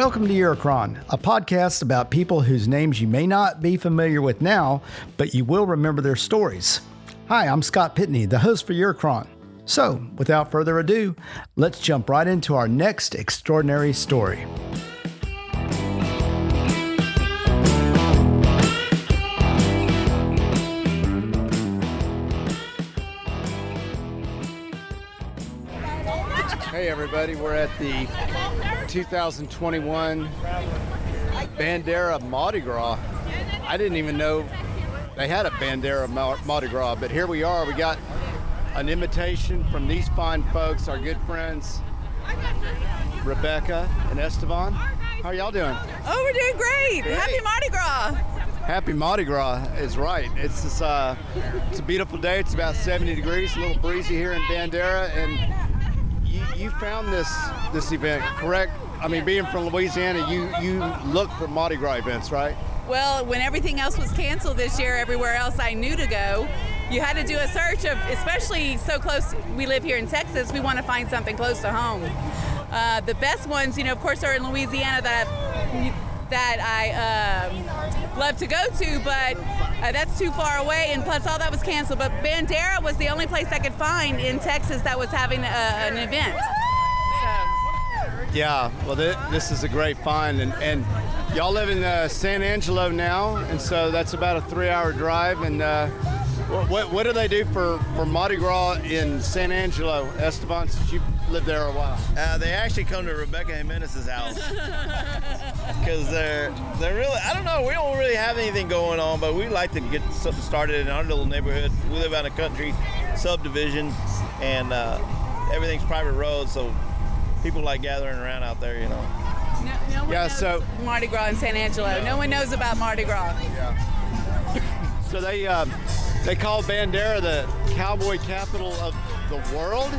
Welcome to Eurocron, a podcast about people whose names you may not be familiar with now, but you will remember their stories. Hi, I'm Scott Pitney, the host for Eurocron. So, without further ado, let's jump right into our next extraordinary story. Everybody, we're at the 2021 Bandera Mardi Gras. I didn't even know they had a Bandera Mardi Gras, but here we are. We got an invitation from these fine folks, our good friends, Rebecca and Esteban. How are y'all doing? Oh, we're doing great. Great. Happy Mardi Gras. Happy Mardi Gras is right. It's just, uh, it's a beautiful day. It's about 70 degrees, a little breezy here in Bandera, and you, you found this this event, correct? I mean, being from Louisiana, you you look for Mardi Gras events, right? Well, when everything else was canceled this year, everywhere else I knew to go, you had to do a search of, especially so close. We live here in Texas. We want to find something close to home. Uh, the best ones, you know, of course, are in Louisiana that I've, that I um, love to go to, but uh, that's too far away. And plus, all that was canceled. But Bandera was the only place I could find in Texas that was having a, an event. So, Yeah, well, th- this is a great find, and, and y'all live in uh, San Angelo now, and so that's about a three-hour drive. And uh, what what do they do for, for Mardi Gras in San Angelo, Esteban? Since you lived there a while. Uh, they actually come to Rebecca Jimenez's house because they're they're really I don't know we don't really have anything going on but we like to get something started in our little neighborhood. We live out in a country subdivision and uh, everything's private roads so people like gathering around out there you know. no, no one Yeah, knows so- Mardi Gras in San Angelo. No one knows about Mardi Gras. Yeah. So they um, they call Bandera the cowboy capital of the world.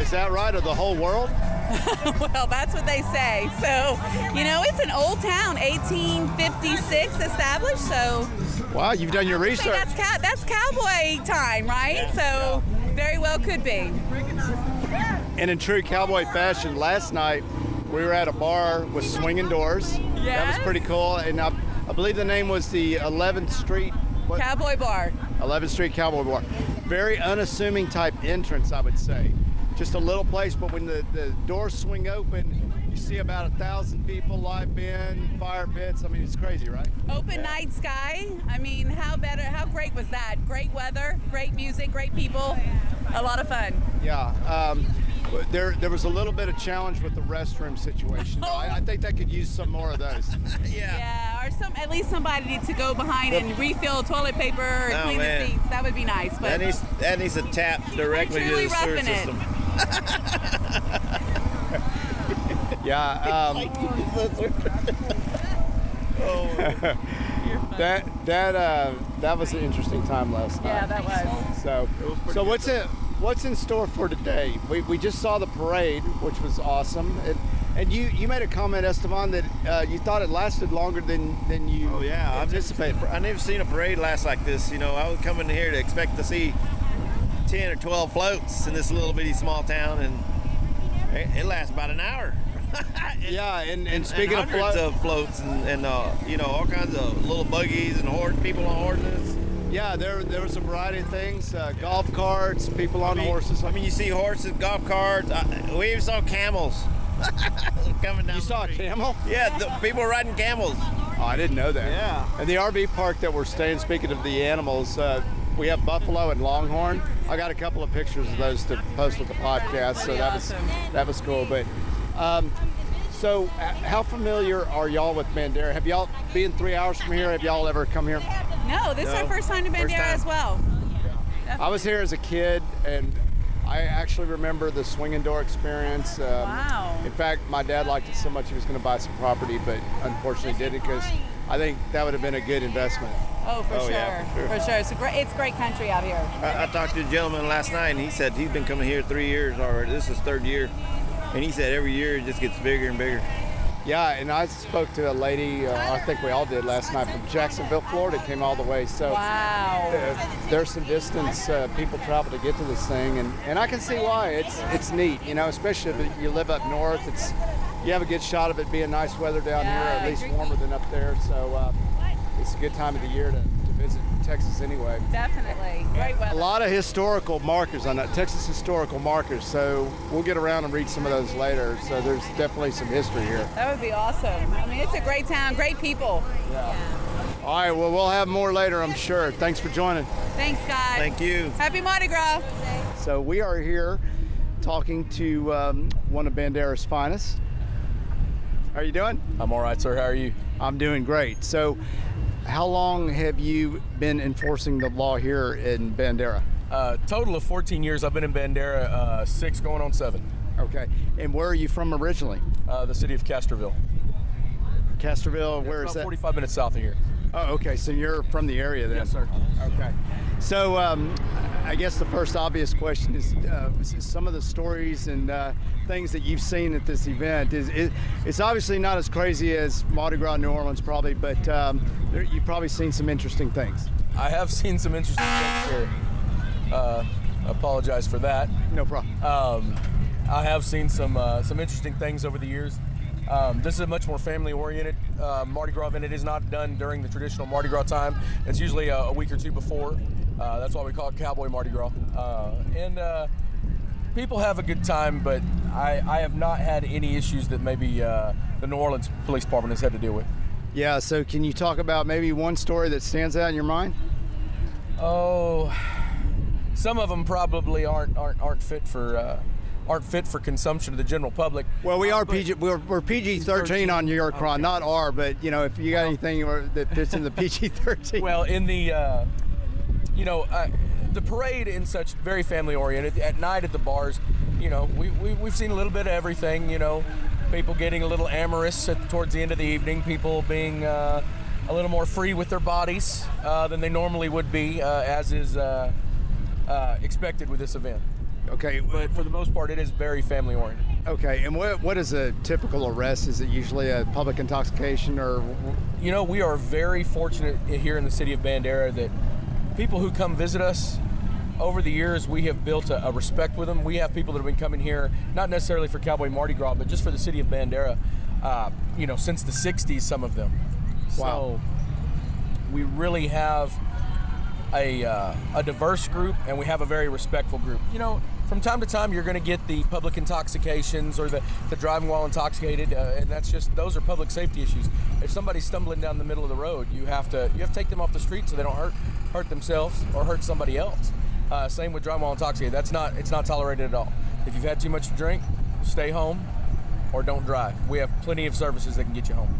Is that right, or the whole world? Well, that's what they say. So, you know, it's an old town, 1856 established. So, Wow, you've done your research. that's cow- that's cowboy time, right? So, very well could be. And in true cowboy fashion, last night we were at a bar with swinging doors. That was pretty cool. And I, I believe the name was the 11th Street. What? Cowboy bar. 11th Street Cowboy Bar. Very unassuming type entrance, I would say. Just a little place, but when the, the doors swing open, you see about a thousand people, live band, fire pits. I mean, it's crazy, right? Open night sky. I mean, how better? How great was that? Great weather, great music, great people, a lot of fun. Yeah. Um, there, there was a little bit of challenge with the restroom situation. I, I think that could use some more of those. Yeah, or some at least somebody to go behind and refill toilet paper or Oh, clean man. the seats. That would be nice. But That needs that needs to tap directly to the sewer system. Yeah. Um, that that uh, that was an interesting time last night. yeah, that was. So, so what's it? What's in store for today? We, we just saw the parade, which was awesome. And, and you, you made a comment, Esteban, that uh, you thought it lasted longer than, than you Oh yeah, I've just anticipated. I never seen a parade last like this. You know, I was coming here to expect to see ten or twelve floats in this little bitty small town, and it, it lasts about an hour. And- Yeah, and, and, speaking of hundreds float, of floats and, and uh, you know all kinds of little buggies and horse people on horses. yeah, there there was a variety of things: uh, golf carts, people on I mean, horses. I mean, you see horses, golf carts. I, we even saw camels coming down. you the saw a camel? Yeah, the people riding camels. Oh, I didn't know that. Yeah. And the RV park that we're staying, speaking of the animals, uh, we have buffalo and longhorn. I got a couple of pictures of those to post with the podcast, so that was that was cool. But um, so, uh, how familiar are y'all with Bandera? Have y'all been three hours from here? Have y'all ever come here? No, this is our first time to Bandera time. as well. I was here as a kid, and I actually remember the swinging door experience. Um, Wow. In fact, my dad liked it so much he was going to buy some property, but unfortunately didn't because I think that would have been a good investment. Oh, for Oh, sure, yeah, for sure. for sure. It's a great, it's great country out here. I, I talked to a gentleman last night, and he said he's been coming here three years already. This is third year, and he said every year it just gets bigger and bigger. Yeah, and I spoke to a lady, uh, I think we all did last night, from Jacksonville, Florida, came all the way. So Wow. uh, there's some distance uh, people travel to get to this thing, and, and I can see why. It's it's neat, you know, especially if you live up north. It's you have a good shot of it being nice weather down here, at least warmer than up there. So uh, it's a good time of the year to, to visit Texas anyway. Definitely. Great weather. A lot of historical markers on that, Texas historical markers. So we'll get around and read some of those later. So there's definitely some history here. That would be awesome. I mean, it's a great town, great people. Yeah. All right, well, we'll have more later, I'm sure. Thanks for joining. Thanks, guys. Thank you. Happy Mardi Gras. So we are here talking to um, one of Bandera's finest. How are you doing? I'm all right, sir. How are you? I'm doing great. So, how long have you been enforcing the law here in Bandera? Uh, total of 14 years. I've been in Bandera, uh, six going on seven. Okay. And where are you from originally? Uh, the city of Castroville. Castroville, where is About that? 45 minutes south of here. Oh, okay. So you're from the area then? Yes, sir. Okay. So um, I guess the first obvious question is uh, some of the stories and uh, things that you've seen at this event. Is it, It's obviously not as crazy as Mardi Gras New Orleans, probably, but um, there, you've probably seen some interesting things. I have seen some interesting things here. Uh, apologize for that. No problem. Um, I have seen some uh, some interesting things over the years. Um, this is a much more family-oriented uh, Mardi Gras event. It is not done during the traditional Mardi Gras time. It's usually a, a week or two before. Uh, that's why we call it Cowboy Mardi Gras. Uh, and uh, people have a good time, but I, I have not had any issues that maybe uh, the New Orleans Police Department has had to deal with. Yeah, so can you talk about maybe one story that stands out in your mind? Oh, some of them probably aren't aren't aren't fit for uh, aren't fit for consumption of the general public. Well, we Uh, are PG. We're, we're PG thirteen on New York Cron, not R. But you know, if you got anything that fits in the PG thirteen. Well, in the, uh, you know, uh, the parade and such, very family oriented. At night at the bars, you know, we, we, we've seen a little bit of everything, you know, people getting a little amorous at, towards the end of the evening, people being uh, a little more free with their bodies uh, than they normally would be, uh, as is uh, uh, expected with this event. okay, But for the most part, it is very family oriented. okay. And what what is a typical arrest? Is it usually a public intoxication or? You know, we are very fortunate here in the city of Bandera that people who come visit us over the years, we have built a, a respect with them. We have people that have been coming here, not necessarily for Cowboy Mardi Gras, but just for the city of Bandera, uh, you know, since the 60s, some of them. Wow. So we really have a, uh, a diverse group and we have a very respectful group. You know, from time to time, you're going to get the public intoxications or the, the driving while intoxicated, uh, and that's just those are public safety issues. If somebody's stumbling down the middle of the road, you have to you have to take them off the street so they don't hurt hurt themselves or hurt somebody else. Uh, same with while intoxicated. That's not it's not tolerated at all. If you've had too much to drink, stay home or don't drive. We have plenty of services that can get you home.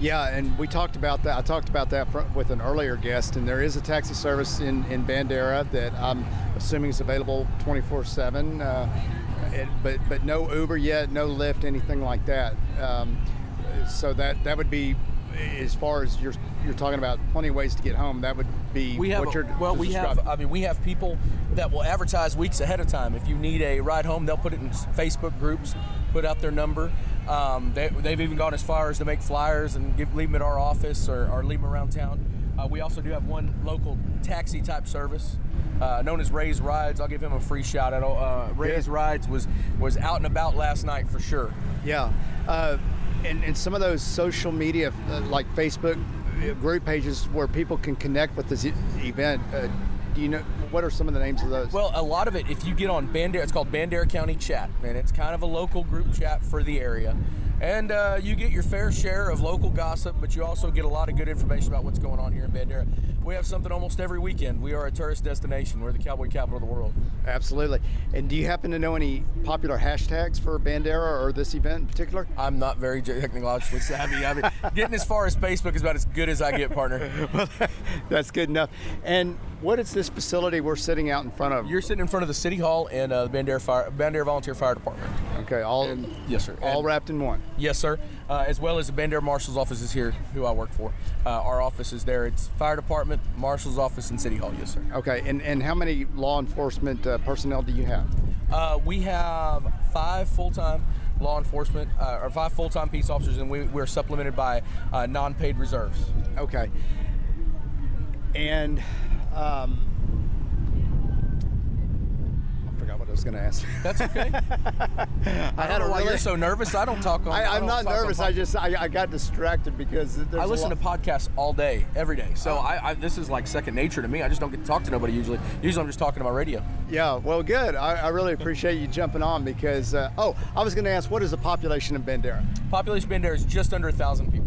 Yeah, and we talked about that. I talked about that with an earlier guest, and there is a taxi service in, in Bandera that I'm assuming is available 24 7. Uh, it- but but no Uber yet, no Lyft, anything like that. Um, so that that would be, as far as you're you're talking about, plenty of ways to get home. That would be we have what you're well we have i mean we have people that will advertise weeks ahead of time if you need a ride home they'll put it in facebook groups put out their number um, they, they've even gone as far as to make flyers and give, leave them at our office or, or leave them around town uh, we also do have one local taxi type service uh, known as Ray's Rides. I'll give him a free shout out. Uh, Ray's Yeah. Rides was was out and about last night for sure. Yeah, uh, and, and some of those social media, uh, like Facebook uh, group pages, where people can connect with this event. Uh, do you know what are some of the names of those? Well, a lot of it, if you get on Bandera, it's called Bandera County Chat, and it's kind of a local group chat for the area. And uh, you get your fair share of local gossip, but you also get a lot of good information about what's going on here in Bandera. We have something almost every weekend. We are a tourist destination. We're the cowboy capital of the world. Absolutely. And do you happen to know any popular hashtags for Bandera or this event in particular? I'm not very technologically savvy. I mean, getting as far as Facebook is about as good as I get, partner. well, that's good enough. And what is this facility we're sitting out in front of? You're sitting in front of the city hall and uh, the Bandera Fire, Bandera Volunteer Fire Department. okay, all Yes, sir. all And- wrapped in one. Yes, sir. Uh, as well as the Bandera Marshal's office is here, who I work for. Uh, our office is there. It's fire department, marshal's office, and city hall. Yes, sir. Okay, and, and how many law enforcement uh, personnel do you have? Uh, we have five full-time law enforcement, uh, or five full-time peace officers, and we, we're supplemented by uh, non-paid reserves. Okay. And um, I forgot what I was was going to ask. That's okay. I, I don't know why you're so nervous. I don't talk on. I, I I'm don't talk nervous. I just I, I got distracted because there's I listen to podcasts all day, every day. So Oh. I, I this is like second nature to me. I just don't get to talk to nobody usually. Usually I'm just talking to my radio. Yeah, well, good. I, I really appreciate you jumping on because uh, oh, I was going to ask, what is the population of Bandera? Population of Bandera is just under a thousand people.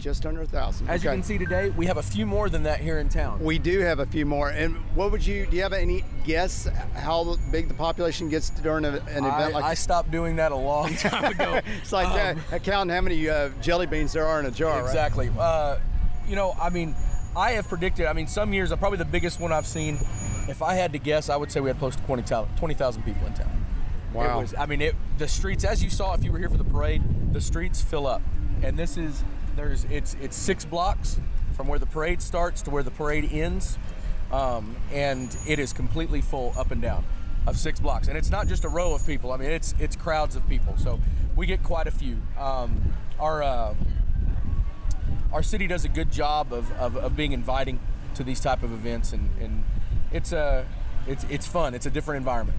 Just under a thousand. As you can see today, we have a few more than that here in town. We do have a few more. And what would you? Do you have any guess how big the population gets during a, an I, event like? That? I stopped doing that a long time ago. it's like that. Um, Counting how many uh, jelly beans there are in a jar. right? Exactly. Uh, you know, I mean, I have predicted. I mean, some years, uh, probably the biggest one I've seen. If I had to guess, I would say we had close to 20,000 20,000 people in town. Wow. It was, I mean, it, the streets, as you saw if you were here for the parade, the streets fill up, and this is there's it's it's six blocks from where the parade starts to where the parade ends, um, and it is completely full up and down of six blocks, and it's not just a row of people. I mean, it's it's crowds of people. So we get quite a few. Um, our uh, our city does a good job of, of, of being inviting to these type of events, and, and it's a it's it's fun. It's a different environment.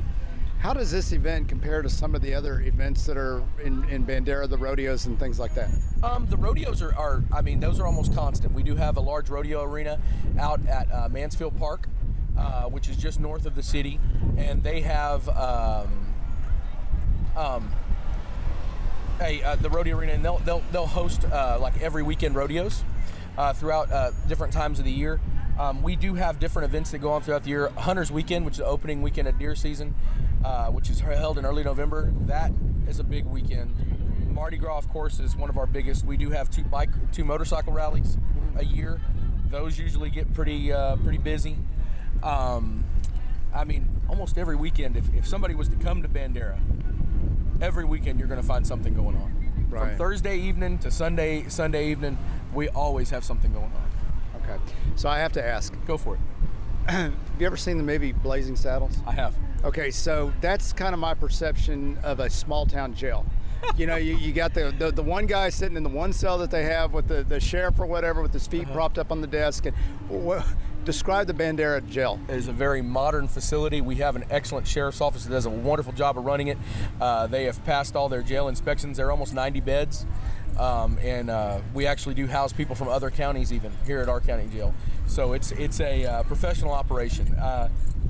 How does this event compare to some of the other events that are in, in Bandera, the rodeos and things like that? Um, the rodeos are, are, I mean, those are almost constant. We do have a large rodeo arena out at uh, Mansfield Park, uh, which is just north of the city, and they have um, um, a, uh, the rodeo arena, and they'll they'll, they'll host uh, like every weekend rodeos uh, throughout uh, different times of the year. Um, we do have different events that go on throughout the year. Hunters Weekend, which is the opening weekend of deer season, uh, which is held in early November. That is a big weekend. Mardi Gras, of course, is one of our biggest. We do have two bike, two motorcycle rallies a year. Those usually get pretty uh, pretty busy. Um, I mean, almost every weekend, if, if somebody was to come to Bandera, every weekend you're going to find something going on. Right. From Thursday evening to Sunday Sunday evening, we always have something going on. Okay. So I have to ask, Go for it. have you ever seen the movie Blazing Saddles? I have. Okay, so that's kind of my perception of a small town jail. You know, you, you got the, the the one guy sitting in the one cell that they have with the, the sheriff or whatever with his feet propped up on the desk. And wha- describe the Bandera jail. It is a very modern facility. We have an excellent sheriff's office that does a wonderful job of running it. Uh, they have passed all their jail inspections. There are almost 90 beds. Um, and uh, we actually do house people from other counties even here at our county jail. So it's it's a uh, professional operation. Uh,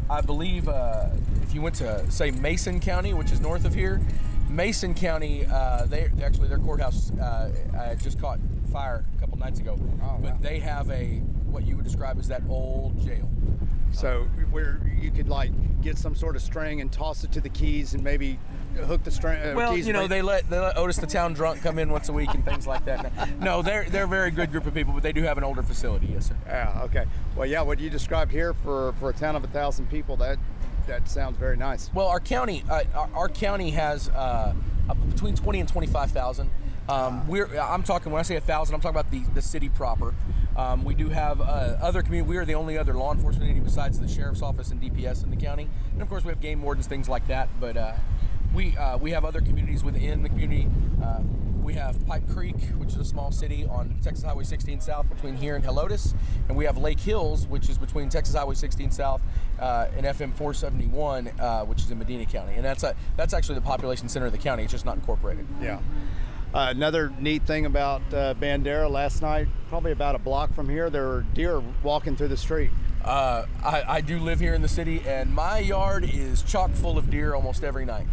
I believe uh, if you went to say Mason County, which is north of here, Mason County, uh, they actually their courthouse uh, just caught fire a couple nights ago. Oh, but wow. they have a what you would describe as that old jail. So where you could like get some sort of string and toss it to the keys and maybe hook the string. Uh, Well, keys you know, they let they let Otis the town drunk come in once a week and things like that. No, they're they're a very good group of people, but they do have an older facility. Yes, sir. Yeah. Okay. Well, yeah. What you described here for for a town of a thousand people, that that sounds very nice. Well, our county uh, our, our county has uh, uh, between twenty and twenty five thousand. Um, we're I'm talking when I say a thousand, I'm talking about the the city proper. Um, we do have uh, other community. We are the only other law enforcement entity besides the sheriff's office and DPS in the county, and of course we have game wardens, things like that. But uh, we uh, we have other communities within the community. Uh, we have Pipe Creek, which is a small city on Texas Highway 16 South between here and Helotes, and we have Lake Hills, which is between Texas Highway 16 South uh, and FM 471, uh, which is in Medina County, and that's a, that's actually the population center of the county. It's just not incorporated. Yeah. Uh, another neat thing about uh, Bandera last night, probably about a block from here, there were deer walking through the street. Uh, I, I do live here in the city, and my yard is chock full of deer almost every night.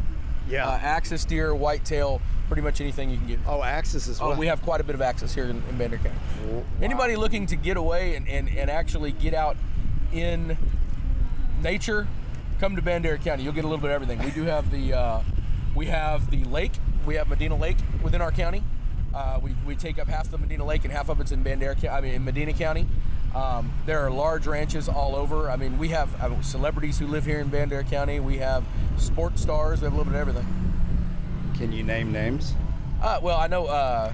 Yeah. Uh, axis deer, whitetail, pretty much anything you can get. oh, Axis as well. Oh, we have quite a bit of axis here in, in Bandera County. Wow. Anybody looking to get away and, and, and actually get out in nature, come to Bandera County. You'll get a little bit of everything. We do have the uh, we have the lake. We have Medina Lake within our county. Uh, we, we take up half the Medina Lake and half of it's in Bandera. I mean, in Medina County. Um, there are large ranches all over. I mean, we have uh, celebrities who live here in Bandera County. We have sports stars. We have a little bit of everything. Can you name names? Uh, well, I know uh,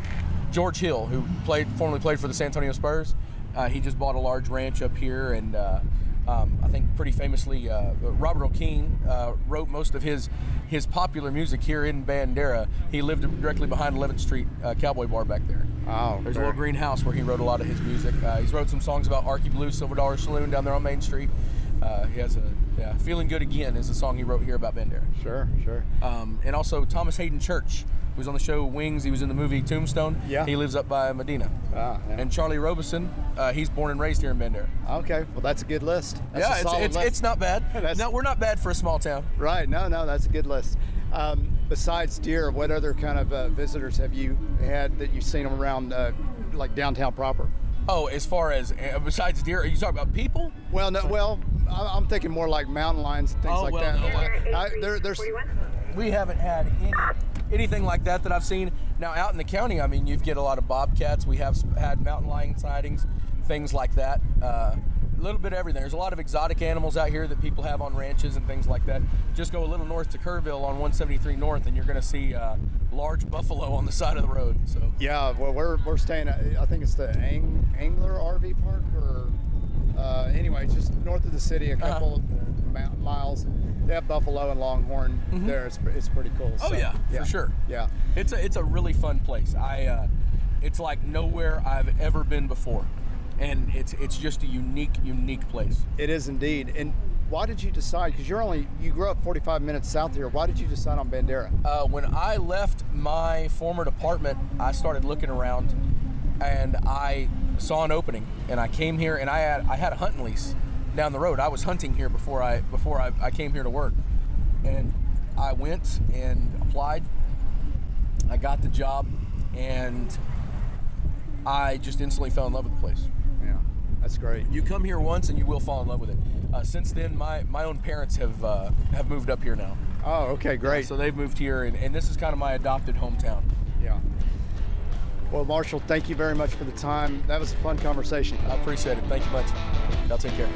George Hill, who played formerly played for the San Antonio Spurs. Uh, he just bought a large ranch up here, and uh, um, I think pretty famously, uh, Robert Earl Keen uh, wrote most of his his popular music here in Bandera. He lived directly behind 11th Street uh, Cowboy Bar back there. Oh, There's a little greenhouse where he wrote a lot of his music. Uh, he's wrote some songs about Arkey Blue, Silver Dollar Saloon down there on Main Street. Uh, he has a yeah, "Feeling Good Again" is a song he wrote here about Bandera. Sure, sure. Um, and also Thomas Haden Church, who's on the show Wings. He was in the movie Tombstone. Yeah. He lives up by Medina. Ah, yeah. And Charlie Robison, uh, he's born and raised here in Bandera. Okay, well that's a good list. That's a yeah, it's, solid it's, list. it's not bad. No, we're not bad for a small town. Right. No, no, that's a good list. Um, besides deer, what other kind of uh, visitors have you had that you've seen them around, uh, like downtown proper? Oh, as far as uh, besides deer, are you talking about people? Well, no, well, I- I'm thinking more like mountain lions and things Oh, like well, that. no, I, there, there's, We haven't had any anything like that that I've seen. Now out in the county, I mean, you get a lot of bobcats. We have had mountain lion sightings, things like that. Uh, a little bit of everything. There's a lot of exotic animals out here that people have on ranches and things like that. Just go a little north to Kerrville on 173 North, and you're going to see uh, large buffalo on the side of the road. So yeah. Well, we're we're staying. At, I think it's the Ang, Angler RV Park, or uh, anyway, just north of the city, a Uh-huh. couple mou- miles. They have buffalo and longhorn there. It's, it's pretty cool. Mm-hmm. Oh, So, yeah, for sure. Yeah. it's a it's a really fun place. I uh, it's like nowhere I've ever been before, and it's it's just a unique unique place. It is indeed. And why did you decide? Because you're only you grew up 45 minutes south here. Why did you decide on Bandera? uh, when I left my former department, I started looking around, and I saw an opening, and I came here, and I had I had a hunting lease down the road. I was hunting here before I before I, I came here to work, and I went and applied. I got the job, and I just instantly fell in love with the place. Yeah, that's great. You come here once, and you will fall in love with it. Uh, since then, my, my own parents have uh, have moved up here now. Oh, okay, great. So they've moved here, and, and this is kind of my adopted hometown. Yeah. Well, Marshall, thank you very much for the time. That was a fun conversation. I appreciate it. Thank you much. Y'all take care.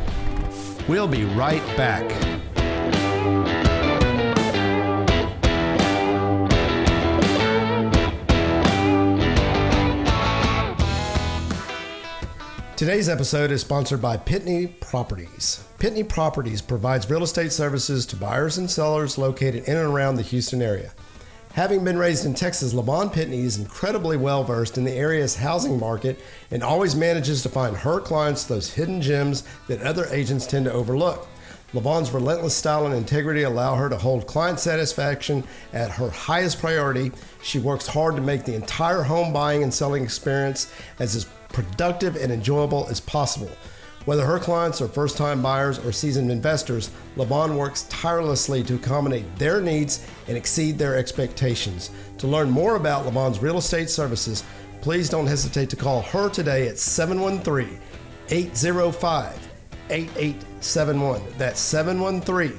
We'll be right back. Today's episode is sponsored by Pitney Properties. Pitney Properties provides real estate services to buyers and sellers located in and around the Houston area. Having been raised in Texas, Lavon Pitney is incredibly well versed in the area's housing market and always manages to find her clients those hidden gems that other agents tend to overlook. Lavon's relentless style and integrity allow her to hold client satisfaction at her highest priority. She works hard to make the entire home buying and selling experience as, as productive and enjoyable as possible. Whether her clients are first time buyers or seasoned investors, Lavon works tirelessly to accommodate their needs and exceed their expectations. To learn more about Lavon's real estate services, please don't hesitate to call her today at 713 805 8871. That's 713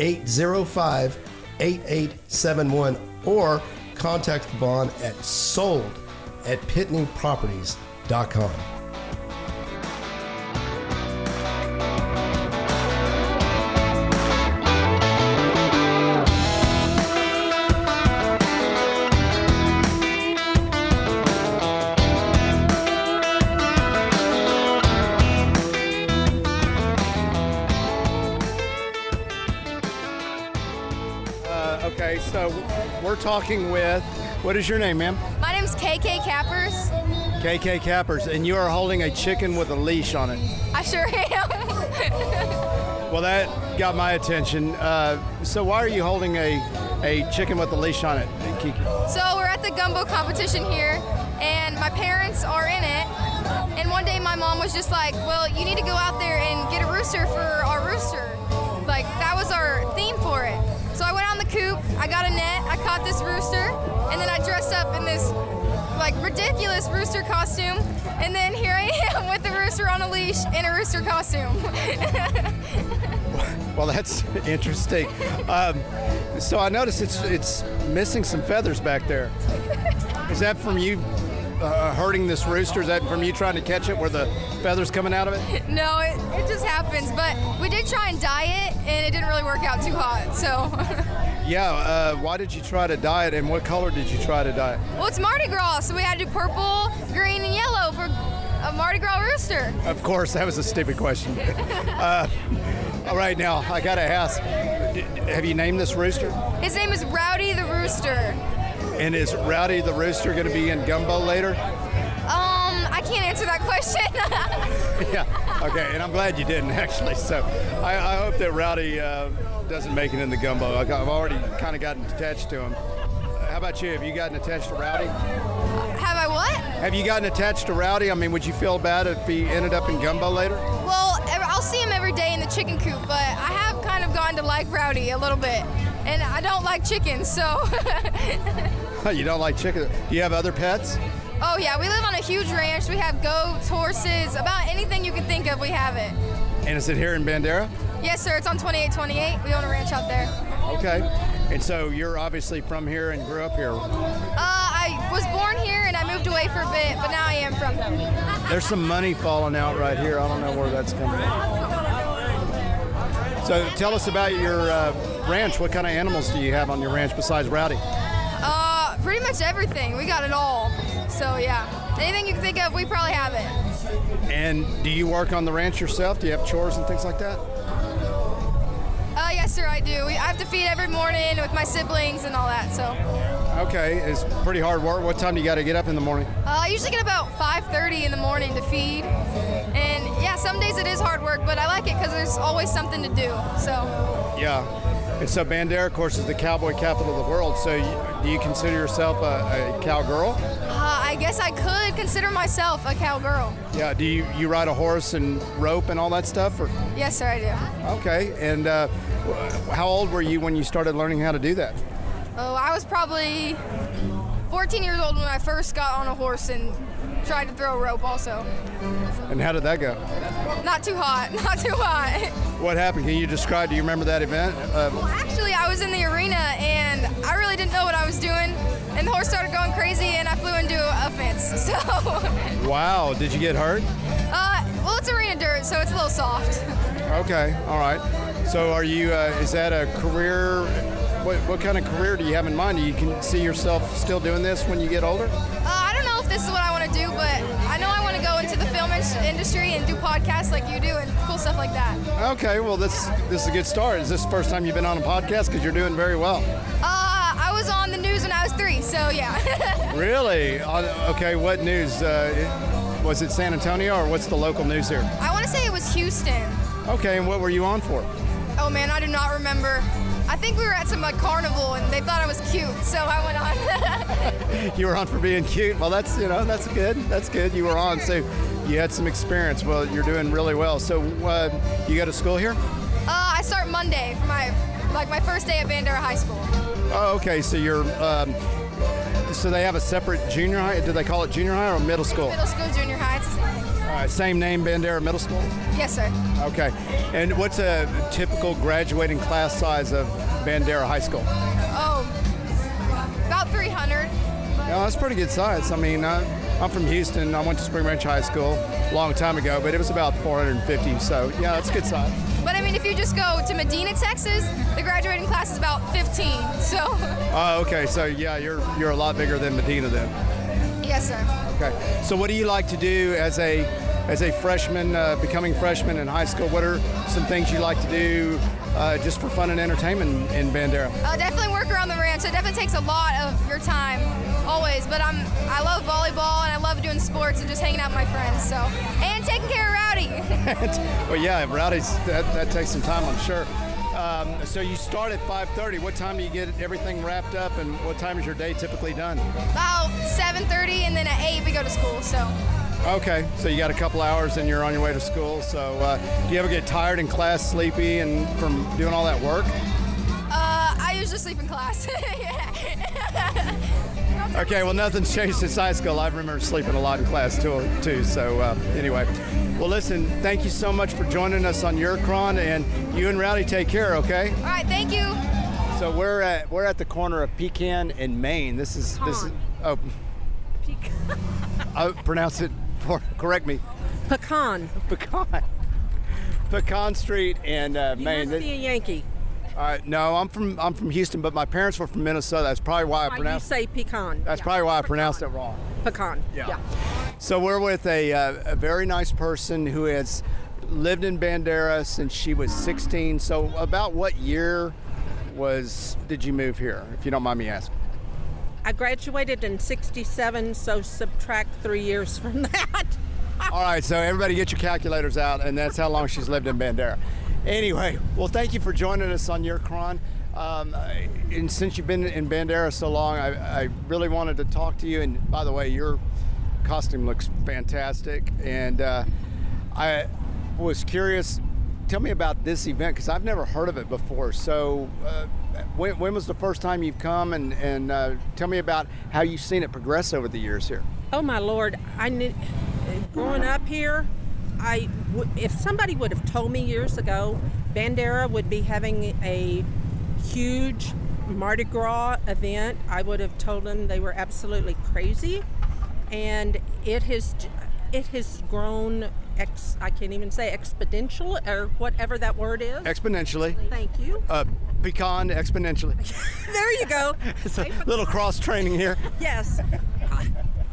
805 8871 or contact Vaughn at sold at pitneyproperties.com. talking with, what is your name, ma'am? My name's KK Cappers. KK Cappers, and you are holding a chicken with a leash on it. I sure am. Well, that got my attention. Uh, so why are you holding a, a chicken with a leash on it, Kiki? so we're at the gumbo competition here, and my parents are in it. And one day my mom was just like, "Well, you need to go out there and get a rooster for our rooster." Got a net. I caught this rooster, and then I dressed up in this like ridiculous rooster costume. And then here I am with the rooster on a leash in a rooster costume. Well, that's interesting. Um, so I noticed it's it's missing some feathers back there. Is that from you uh, hurting this rooster? Is that from you trying to catch it where the feathers coming out of it? No, it, it just happens. But we did try and dye it, and it didn't really work out too hot. So, Yeah. Uh, why did you try to dye it, and what color did you try to dye it? well, it's Mardi Gras, so we had to do purple, green, and yellow for a Mardi Gras rooster. Of course, that was a stupid question. uh, all right, now I gotta ask: Have you named this rooster? His name is Rowdy the Rooster. And is Rowdy the rooster going to be in gumbo later? Um, I can't answer that question. yeah. Okay, and I'm glad you didn't actually. So I, I hope that Rowdy uh, doesn't make it in the gumbo. I've already kind of gotten attached to him. How about you? Have you gotten attached to Rowdy? Have I what? Have you gotten attached to Rowdy? I mean, would you feel bad if he ended up in gumbo later? Well, I'll see him every day in the chicken coop, but I have kind of gotten to like Rowdy a little bit. And I don't like chickens, so. you don't like chicken. Do you have other pets? Oh, yeah, we live on a huge ranch. We have goats, horses, about anything you can think of, we have it. And is it here in Bandera? Yes, sir, it's on 2828. We own a ranch out there. Okay. And so you're obviously from here and grew up here. Uh, I was born here and I moved away for a bit, but now I am from here. There's some money falling out right here. I don't know where that's coming from. So tell us about your uh, ranch. What kind of animals do you have on your ranch besides Rowdy? Uh, pretty much everything. We got it all. So, yeah. Anything you can think of, we probably have it. And do you work on the ranch yourself? Do you have chores and things like that? Uh, yes, sir, I do. We, I have to feed every morning with my siblings and all that, so. Okay, it's pretty hard work. What time do you got to get up in the morning? Uh, I usually get about 5.30 in the morning to feed. And yeah, some days it is hard work, but I like it because there's always something to do. So, Yeah. And so Bandera, of course, is the cowboy capital of the world. So you, do you consider yourself a, a cowgirl? I guess I could consider myself a cowgirl. Yeah. Do you, you ride a horse and rope and all that stuff? Or Yes, sir, I do. okay. And uh, how old were you when you started learning how to do that? Oh, I was probably 14 years old when I first got on a horse and tried to throw a rope also. And how did that go? Not too hot, not too hot. What happened? Can you describe? Do you remember that event? Uh, Well, actually, I was in the arena and I really didn't know what I was doing. And the horse started going crazy and I flew into a fence. So, wow. Did you get hurt? uh, well, it's arena dirt, so it's a little soft. Okay. All right. So are you? Uh, is that a career? What, what kind of career do you have in mind? Do you can see yourself still doing this when you get older? Uh, I don't know if this is what I want to do, but I know I want to go into the film in- industry and do podcasts like you do and cool stuff like that. Okay. Well, this this is a good start. Is this the first time you've been on a podcast? Because you're doing very well. Uh, so yeah. Really? Uh, Okay. What news? Uh, was it San Antonio or what's the local news here? I want to say it was Houston. Okay. And what were you on for? Oh man, I do not remember. I think we were at some like carnival and they thought I was cute, so I went on. You were on for being cute. Well, that's you know that's good. That's good. You were on, so you had some experience. Well, you're doing really well. So uh, you go to school here? uh, I start Monday for my like my first day at Bandera High School. Oh, okay. So you're. Um, so they have a separate junior high. Do they call it junior high or middle school? Middle school, junior high. It's the same. Uh, same name, Bandera Middle School. Yes, sir. Okay. And what's a typical graduating class size of Bandera High School? Oh, about 300. Yeah, that's pretty good size. I mean, uh, I'm from Houston. I went to Spring Ranch High School a long time ago, but it was about 450. So yeah, that's a good size. Mean, if you just go to Medina, Texas, the graduating class is about 15. So, Oh, okay. So yeah, you're you're a lot bigger than Medina then. yes, sir. Okay. So what do you like to do as a as a freshman, uh, becoming freshman in high school? What are some things you like to do uh, just for fun and entertainment in Bandera? Uh, definitely work around the ranch. It definitely takes a lot of your time, always. But I'm I love volleyball and I love doing sports and just hanging out with my friends. So, and taking care of Rowdy. well, yeah, Rowdy's that, that takes some time, I'm sure. Um, so you start at 5:30. What time do you get everything wrapped up, and what time is your day typically done? about 7:30, and then at 8 we go to school. So, Okay, so you got a couple hours and you're on your way to school. So uh, do you ever get tired in class, sleepy, and from doing all that work? uh, I usually sleep in class. Okay, well, nothing's changed since high school. I remember sleeping a lot in class too. too. So uh, anyway, well, listen, thank you so much for joining us on your cron, and you and Rowdy take care. Okay. All right, thank you. So we're at we're at the corner of Pecan and Main. This is this is oh. oh, pronounce it for correct me. Pecan. Pecan. Pecan Street and uh, You Main. must be a Yankee. Uh, no, I'm from I'm from Houston, but my parents were from Minnesota. That's probably why I Why you say pecan. That's Yeah. probably why I Pecan. pronounced it wrong. Pecan. Yeah. So we're with a, uh, a very nice person who has lived in Bandera since she was 16. So about what year was did you move here, if you don't mind me asking? I graduated in 67, so subtract three years from that. All right, so everybody get your calculators out, and that's how long she's lived in Bandera. Anyway, well, thank you for joining us on your Cron. Um, and since you've been in Bandera so long, I, I really wanted to talk to you. And by the way, your costume looks fantastic. And uh, I was curious. Tell me about this event because I've never heard of it before. So, uh, when, when was the first time you've come? And, and uh, tell me about how you've seen it progress over the years here. Oh my lord! I knew growing up here. I w- if somebody would have told me years ago, Bandera would be having a huge Mardi Gras event, I would have told them they were absolutely crazy. And it has it has grown ex I can't even say exponential or whatever that word is. Exponentially. Thank you. Uh, pecan exponentially. There you go. It's a little cross training here. Yes.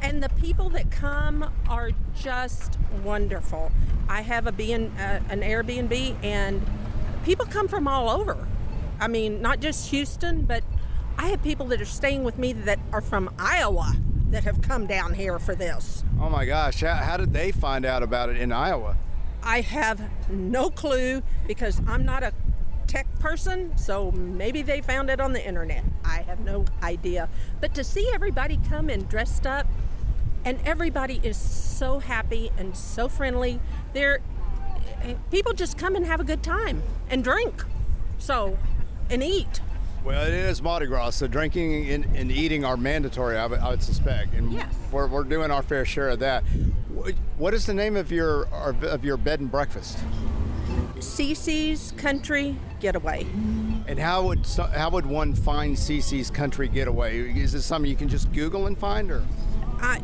And the people that come are just wonderful. I have a B and, uh, an Airbnb, and people come from all over. I mean, not just Houston, but I have people that are staying with me that are from Iowa that have come down here for this. Oh my gosh, how, how did they find out about it in Iowa? I have no clue because I'm not a tech person, so maybe they found it on the internet. I have no idea. But to see everybody come in dressed up, and everybody is so happy and so friendly, they're eh, people just come and have a good time and drink, so and eat. Well, it is Mardi Gras, so drinking and, and eating are mandatory, I would, I would suspect. And Yes. we're, we're doing our fair share of that. What- What is the name of your of your bed and breakfast? CC's Country Getaway. And how would how would one find CC's Country Getaway? Is this something you can just Google and find, or I,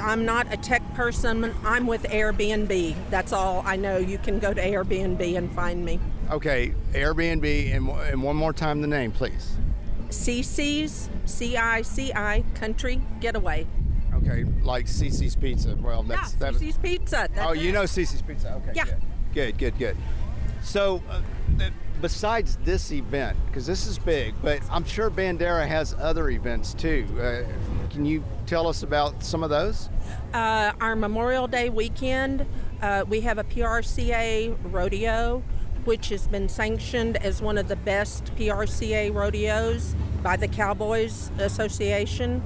I'm not a tech person. I'm with Airbnb. That's all I know. You can go to Airbnb and find me. Okay, Airbnb, and, and one more time the name, please. CC's C I C I Country Getaway. Okay, like CC's Pizza. Well, that's yeah, that. CC's Pizza. That's oh, you know CC's Pizza. Okay. Yeah. Good. Good. Good. Good. So, uh, th- besides this event, because this is big, but I'm sure Bandera has other events too. Uh, can you tell us about some of those? Uh, our Memorial Day weekend, uh, we have a PRCA rodeo, which has been sanctioned as one of the best PRCA rodeos by the Cowboys Association.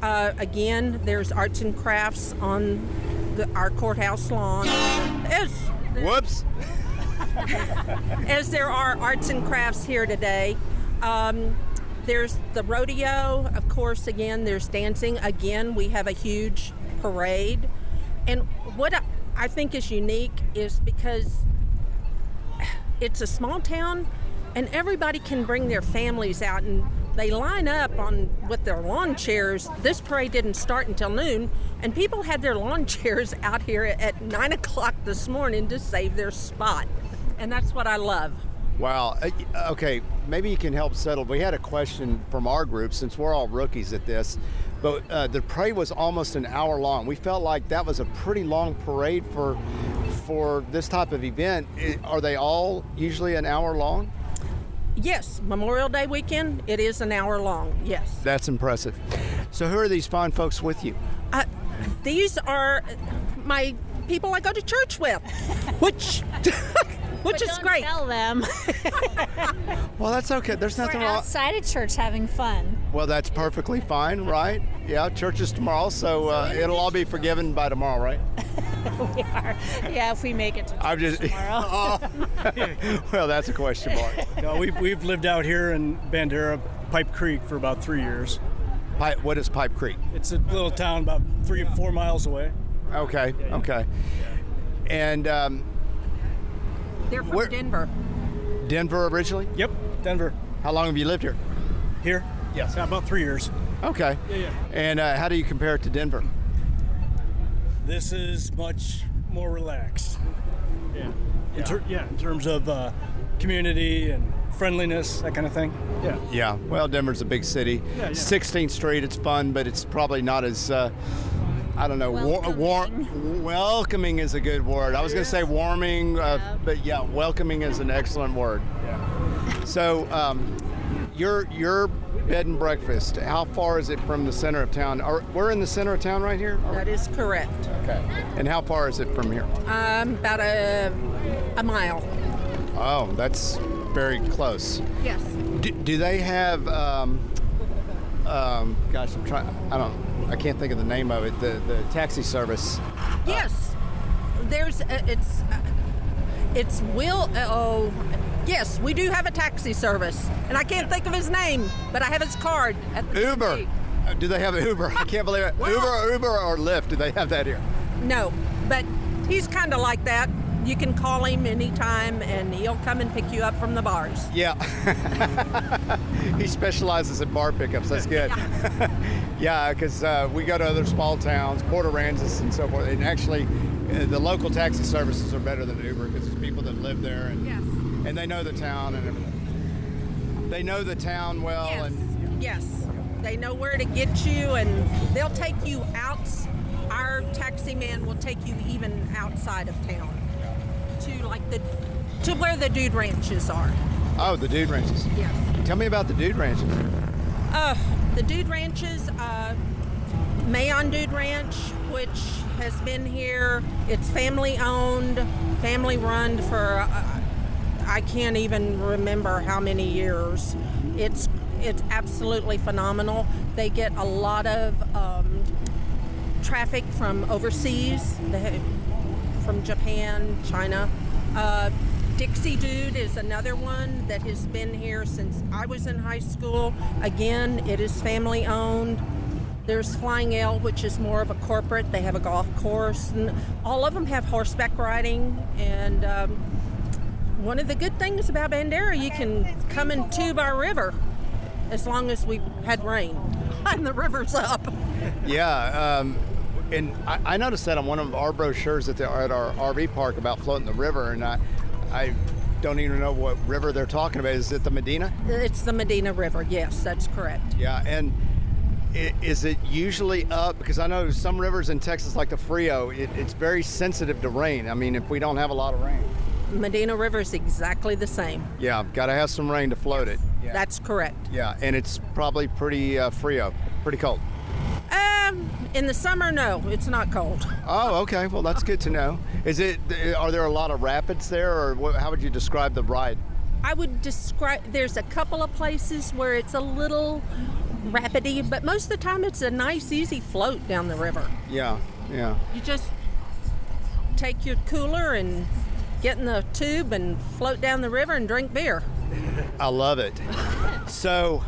Uh, again, there's arts and crafts on the, our courthouse lawn. As, Whoops. as there are arts and crafts here today. Um, there's the rodeo, of course, again, there's dancing. Again, we have a huge parade. And what I- I think is unique is because it's a small town and everybody can bring their families out and they line up on with their lawn chairs. This parade didn't start until noon, and people had their lawn chairs out here at nine o'clock this morning to save their spot. And that's what I love. Wow. Uh, Okay, maybe you can help settle. We had a question from our group since we're all rookies at this, but uh, the parade was almost an hour long. We felt like that was a pretty long parade for for this type of event. Are they all usually an hour long? Yes, Memorial Day weekend, it is an hour long. Yes. That's impressive. So, who are these fine folks with you? Uh, these are my people I go to church with, which which is don't great. Tell them Well, that's okay. There's nothing we're nothing wrong. outside of church having fun. Well, that's perfectly fine, right? Yeah, church is tomorrow, so uh, it'll all be forgiven by tomorrow, right? we are. Yeah, if we make it to church I'm just. tomorrow. Oh. well, that's a question mark. No, we've, we've lived out here in Bandera, Pipe Creek, for about three years. Pipe, what is Pipe Creek? It's a little town about three or four miles away. Okay, okay. And um, They're from Where- Denver. Denver originally? Yep, Denver. How long have you lived here? Here? Yes. About three years. Okay. Yeah, yeah. And uh, how do you compare it to Denver? This is much more relaxed. Yeah. In ter- yeah, in terms of uh, community and friendliness, that kind of thing. Yeah. Yeah. Well, Denver's a big city. Yeah, yeah. 16th Street, it's fun, but it's probably not as. Uh, I don't know. War, war, welcoming is a good word. I was going to say warming, uh, but yeah, welcoming is an excellent word. Yeah. So, um, your your bed and breakfast. How far is it from the center of town? Are, we're in the center of town right here. That is correct. Okay. And how far is it from here? Um, about a, a mile. Oh, that's very close. Yes. Do, do they have? Um, um, gosh, I'm trying. I don't. I can't think of the name of it. The the taxi service. Yes. There's uh, it's uh, it's Will. Uh, oh, yes, we do have a taxi service, and I can't think of his name, but I have his card. At the Uber. Uh, Do they have an Uber? I can't believe it. Uber, Uber, or Lyft? Do they have that here? No, but he's kind of like that. You can call him anytime, and he'll come and pick you up from the bars. Yeah. he specializes in bar pickups. That's good. yeah, because uh, we go to other small towns, Port Aransas and so forth, and actually, uh, the local taxi services are better than Uber because it's people that live there and Yes. And they know the town and everything. They know the town well, Yes. and Yes. They know where to get you, and they'll take you out. Our taxi man will take you even outside of town to like the to where the dude ranches are. oh, the dude ranches. Yes. Tell me about the dude ranches. Uh, the Dude Ranches, uh, Mayan Dude Ranch, which has been here. It's family owned, family run for uh, I can't even remember how many years. It's it's absolutely phenomenal. They get a lot of um, traffic from overseas, from Japan, China. Uh, Dixie Dude is another one that has been here since I was in high school. Again, it is family owned. There's Flying L, which is more of a corporate. They have a golf course, and all of them have horseback riding. And um, one of the good things about Bandera, you can come and tube our river as long as we had rain and the river's up. Yeah, um, and I, I noticed that on one of our brochures at, the, at our RV park about floating the river, and I, I don't even know what river they're talking about. Is it the Medina? It's the Medina River. Yes, that's correct. Yeah, and is it usually up? Because I know some rivers in Texas, like the Frio, it, it's very sensitive to rain. I mean, if we don't have a lot of rain, Medina River is exactly the same. yeah, got to have some rain to float it. Yeah, That's correct. yeah, and it's probably pretty uh, Frio, pretty cold. Um, in the summer, no, it's not cold. Oh, okay. Well, that's good to know. Is it? Are there a lot of rapids there, or what, how would you describe the ride? I would describe there's a couple of places where it's a little rapidy, but most of the time it's a nice, easy float down the river. Yeah, yeah. You just take your cooler and get in the tube and float down the river and drink beer. I love it. So,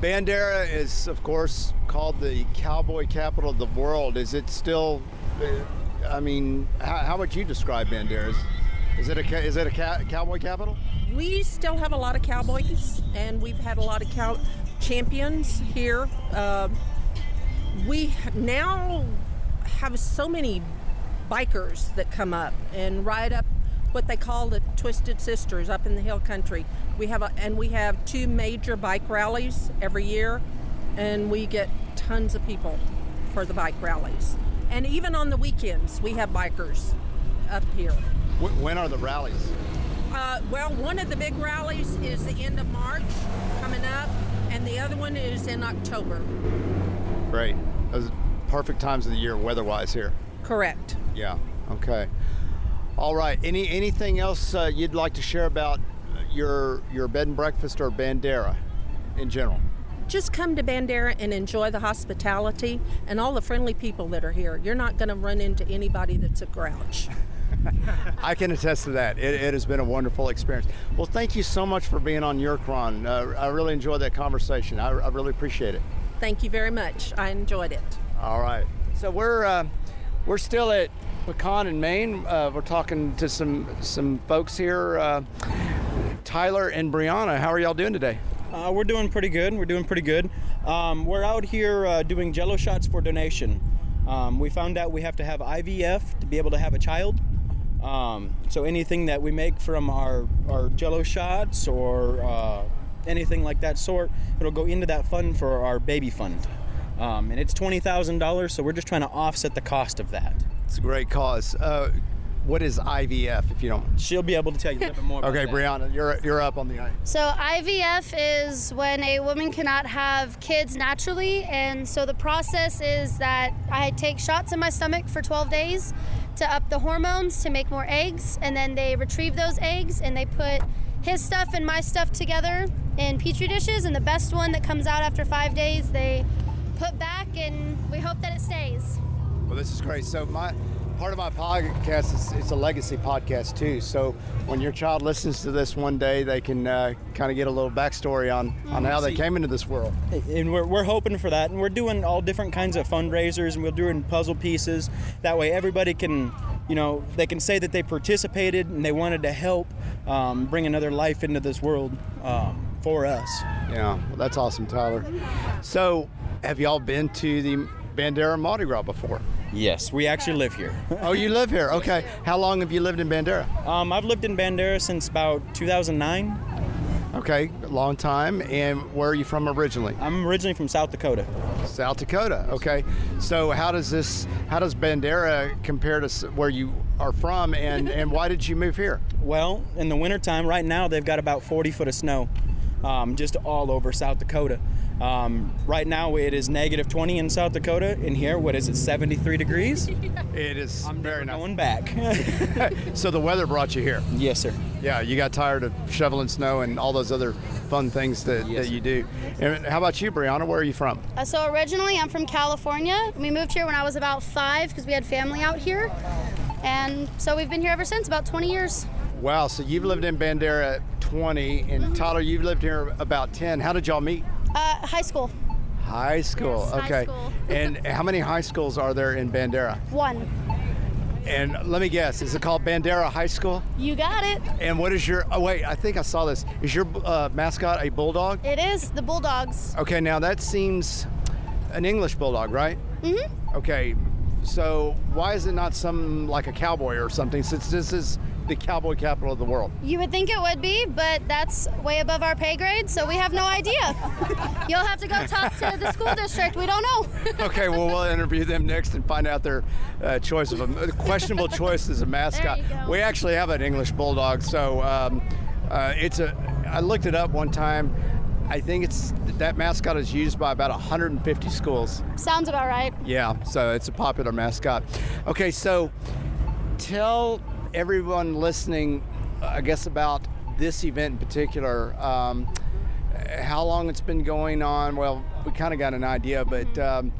Bandera is, of course, called the cowboy capital of the world. Is it still? uh, I mean, how, how would you describe Bandera? Is, is it a is it a ca- cowboy capital? We still have a lot of cowboys, and we've had a lot of cow champions here. Uh, we now have so many bikers that come up and ride up what they call the Twisted Sisters up in the hill country. We have a, and we have two major bike rallies every year, and we get tons of people for the bike rallies. And even on the weekends, we have bikers up here. When are the rallies? Uh, well, one of the big rallies is the end of March coming up, and the other one is in October. Great. Those are perfect times of the year weather-wise here. Correct. Yeah. Okay. All right. Any anything else uh, you'd like to share about your your bed and breakfast or Bandera in general? Just come to Bandera and enjoy the hospitality and all the friendly people that are here. You're not going to run into anybody that's a grouch. I can attest to that. It, it has been a wonderful experience. Well, thank you so much for being on Your Chron. Uh, I really enjoyed that conversation. I, I really appreciate it. Thank you very much. I enjoyed it. All right. So we're uh, we're still at Pecan in Main. Uh, we're talking to some some folks here. Uh, Tyler and Brianna, how are y'all doing today? Uh, we're doing pretty good. We're doing pretty good. Um, we're out here uh, doing Jello shots for donation. Um, we found out we have to have IVF to be able to have a child. Um, so anything that we make from our our Jello shots or uh, anything like that sort, it'll go into that fund for our baby fund. Um, and it's twenty thousand dollars. So we're just trying to offset the cost of that. It's a great cause. Uh, what is IVF if you don't? She'll be able to tell you a little bit more. about Okay, that. Brianna, you're you're up on the ice. So IVF is when a woman cannot have kids naturally, and so the process is that I take shots in my stomach for 12 days to up the hormones to make more eggs, and then they retrieve those eggs and they put his stuff and my stuff together in petri dishes, and the best one that comes out after five days they put back, and we hope that it stays. Well, this is great. So my part of my podcast is it's a legacy podcast too. So when your child listens to this one day, they can uh, kind of get a little backstory on on how they came into this world. and we're, we're hoping for that and we're doing all different kinds of fundraisers and we're doing puzzle pieces that way everybody can you know they can say that they participated and they wanted to help um, bring another life into this world um, for us Yeah, well, that's awesome, Tyler. So have y'all been to the Bandera Mardi Gras before? yes we actually live here Oh, you live here. Okay. How long have you lived in Bandera? um, i've lived in bandera since about 2009 Okay, a long time. And where are you from originally? i'm originally from south dakota South Dakota. Okay. So how does this? How does Bandera compare to where you are from? And and why did you move here? Well, in the wintertime, right now, they've got about 40 foot of snow um, just all over South Dakota. Um, right now, it is negative 20 in South Dakota. In here, what is it, 73 degrees? It is I'm very never nice. going back. So the weather brought you here. yes, sir. Yeah, you got tired of shoveling snow and all those other fun things that, Yes. that you do. And how about you, Brianna? Where are you from? Uh, so originally, I'm from California. We moved here when I was about five because we had family out here, and so we've been here ever since, about 20 years. Wow. So you've lived in Bandera 20, and Tyler, you've lived here about 10. How did y'all meet? High school, High school. Yes, high okay. school. and how many high schools are there in Bandera? one. And let me guess, is it called Bandera High School? You got it. And what is your? Oh wait, I think I saw this. Is your uh, mascot a bulldog? It is the Bulldogs. Okay, now that seems an English bulldog, right? Mm-hmm. Okay, so why is it not some like a cowboy or something? Since this is the cowboy capital of the world. You would think it would be, but that's way above our pay grade, so we have no idea. You'll have to go talk to the school district. We don't know. Okay, well we'll interview them next and find out their uh, choice of a questionable choice as a mascot. There you go. We actually have an English bulldog, so um, uh, it's a. I looked it up one time. I think it's that mascot is used by about 150 schools. Sounds about right. Yeah, so it's a popular mascot. Okay, so tell everyone listening, I guess, about this event in particular. Um, how long it's been going on? Well, we kind of got an idea, but um,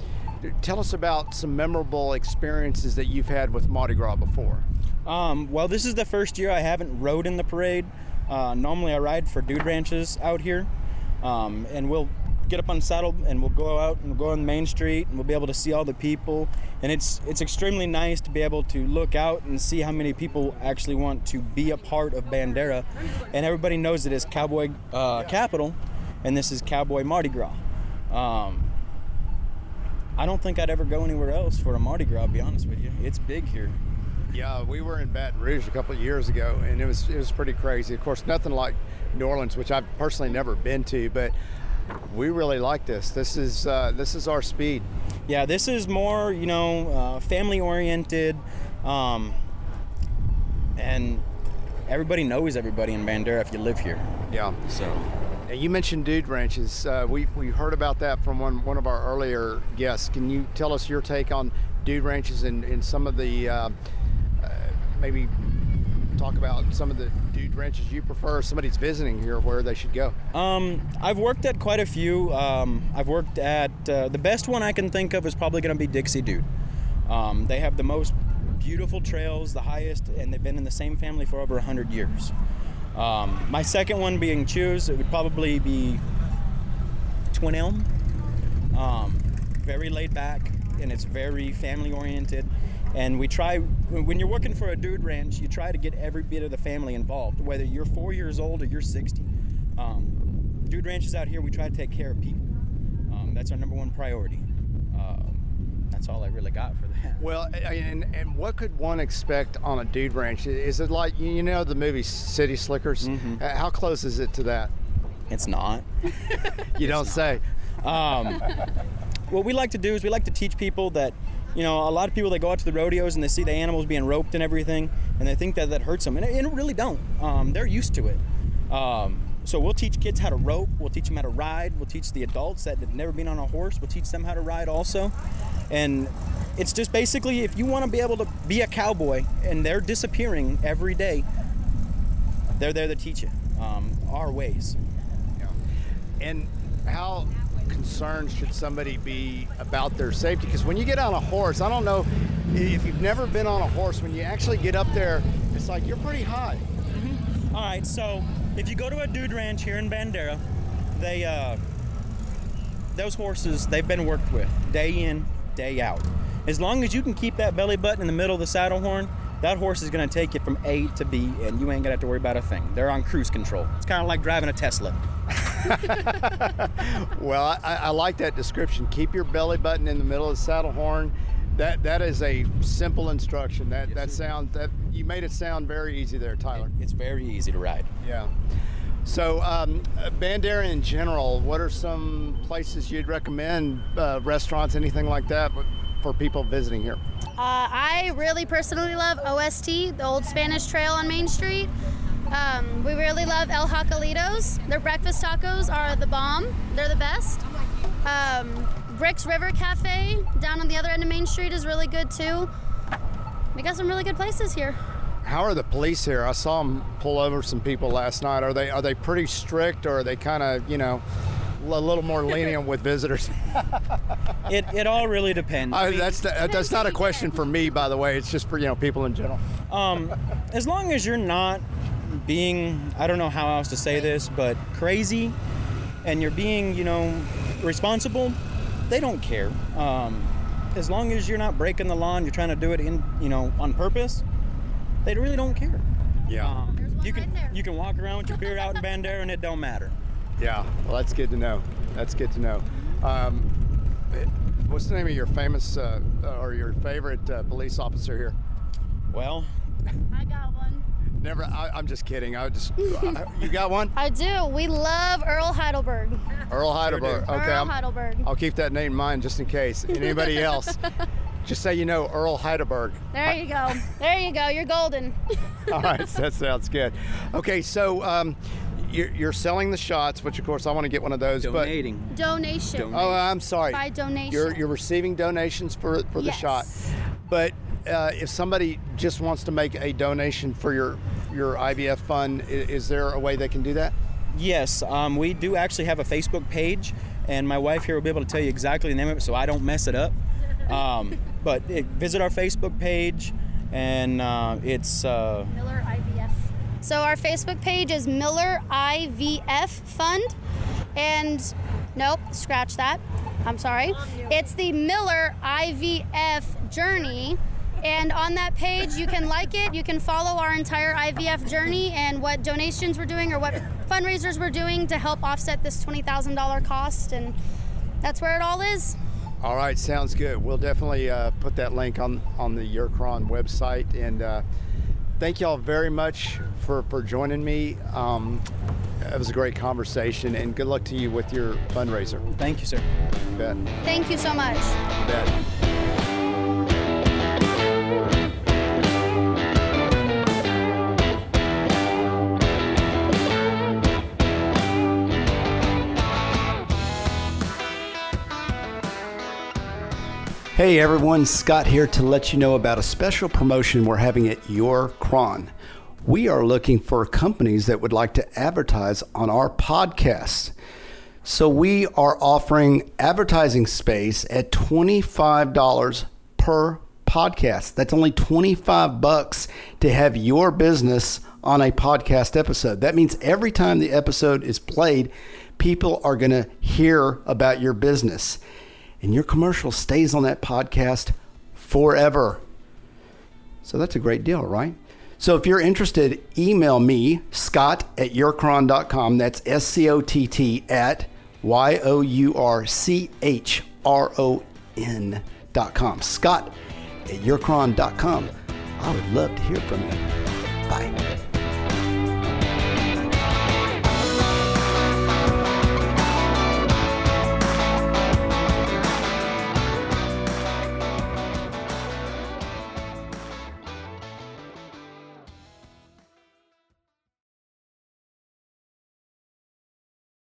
tell us about some memorable experiences that you've had with Mardi Gras before. Um, well, this is the first year I haven't rode in the parade. Uh, normally, I ride for dude ranches out here, um, and we'll get up on saddle and we'll go out and we'll go on Main Street and we'll be able to see all the people. And it's it's extremely nice to be able to look out and see how many people actually want to be a part of Bandera. And everybody knows it is Cowboy uh, Capital, and this is Cowboy Mardi Gras. Um, I don't think I'd ever go anywhere else for a Mardi Gras. To be honest with you, it's big here. Yeah, we were in Baton Rouge a couple of years ago, and it was it was pretty crazy. Of course, nothing like New Orleans, which I've personally never been to, but we really like this. This is uh, this is our speed. Yeah, this is more, you know, uh, family oriented, um, and everybody knows everybody in Bandera if you live here. Yeah. So, Now, you mentioned dude ranches. Uh, we we heard about that from one one of our earlier guests. Can you tell us your take on dude ranches and, and some of the uh, uh, maybe talk about some of the dude ranches you prefer? Somebody's visiting here, where they should go. um, I've worked at quite a few. Um, I've worked at uh, the best one I can think of is probably going to be Dixie Dude. Um, they have the most beautiful trails, the highest, and they've been in the same family for over 100 years. Um, my second one being Choose, it would probably be Twin Elm. Um, very laid back and it's very family oriented. And we try, when you're working for a dude ranch, you try to get every bit of the family involved, whether you're four years old or you're 60. Um, dude ranches out here, we try to take care of people. Um, that's our number one priority. Um, that's all I really got for that. Well, and, and what could one expect on a dude ranch? Is it like you know the movie City Slickers? Uh, How close is it to that? It's not. You don't say. Um, what we like to do is we like to teach people that You know, a lot of people that go out to the rodeos and they see the animals being roped and everything, and they think that that hurts them, and it, and it really don't. Um, they're used to it. Um, so we'll teach kids how to rope. We'll teach them how to ride. We'll teach the adults that have never been on a horse. We'll teach them how to ride also. And it's just basically if you want to be able to be a cowboy, and they're disappearing every day, they're there to teach you um, our ways. And how concerned should somebody be about their safety? Because when you get on a horse, I don't know if you've never been on a horse, when you actually get up there, it's like you're pretty high. All right, so if you go to a dude ranch here in Bandera, they uh, those horses they've been worked with day in, day out. As long as you can keep that belly button in the middle of the saddle horn, that horse is going to take you from A to B, and you ain't gonna have to worry about a thing. They're on cruise control. It's kind of like driving a Tesla. Well, I, I like that description. Keep your belly button in the middle of the saddle horn. That that is a simple instruction. That that sounds that you made it sound very easy there, Tyler. It's very easy to ride. Yeah. So, um, uh, Bandera in general, what are some places you'd recommend, uh, restaurants, anything like that, for people visiting here? Uh, I really personally love OST, the Old Spanish Trail on Main Street. Um, we really love El Jacalitos. Their breakfast tacos are the bomb. They're the best. Um, Rick's River Cafe down on the other end of Main Street is really good too. We got some really good places here. How are the police here? I saw them pull over some people last night. Are they are they pretty strict, or are they kind of you know a little more lenient with visitors? It, it all really depends. I, that's the, that's not a question for me, by the way. It's just for you know people in general. Um, as long as you're not being, I don't know how else to say this, but crazy, and you're being, you know, responsible, they don't care. Um, as long as you're not breaking the law and you're trying to do it in, you know, on purpose, they really don't care. Yeah. Um, you can you can walk around with your beard out in Bandera and it don't matter. Yeah. Well, that's good to know. That's good to know. Um, what's the name of your famous uh, or your favorite uh, police officer here? Well, I got one. Never. I, I'm just kidding. I just. you got one? I do. We love Earl Heidelberg. Earl Heidelberg. Okay. Earl I'm- Heidelberg. I'll keep that name in mind just in case. And anybody else, just say you know Earl Heidelberg. There you go. There you go. You're golden. All right, that sounds good. Okay, so um, you're, you're selling the shots, which of course I want to get one of those. Donating. Donation. But, oh, I'm sorry. By donation. You're you're receiving donations for for the Yes. shot, but uh, if somebody just wants to make a donation for your your IVF fund. Is there a way they can do that? Yes, um, we do actually have a Facebook page, and my wife here will be able to tell you exactly the name of it, so I don't mess it up. Um, but eh, visit our Facebook page, and uh, it's uh, Miller IVF. So our Facebook page is Miller IVF Fund, and nope, scratch that. I'm sorry. It's the Miller IVF Journey. And on that page, you can like it. You can follow our entire IVF journey and what donations we're doing or what fundraisers we're doing to help offset this $20,000 cost. And that's where it all is. All right, sounds good. We'll definitely uh, put that link on on the Your Chron website. And uh, thank y'all very much for for joining me. Um, it was a great conversation, and good luck to you with your fundraiser. Thank you, sir. You bet. Thank you so much. bet. Hey everyone, Scott here to let you know about a special promotion we're having at Your Chron. We are looking for companies that would like to advertise on our podcast. So we are offering advertising space at $25 per podcast. That's only 25 bucks to have your business on a podcast episode. That means every time the episode is played, people are going to hear about your business. And your commercial stays on that podcast forever. So that's a great deal, right? So if you're interested, email me, scott at yourchron.com. That's S C O T T at Y O U R C H R O N.com. Scott at yourchron.com. I would love to hear from you. Bye.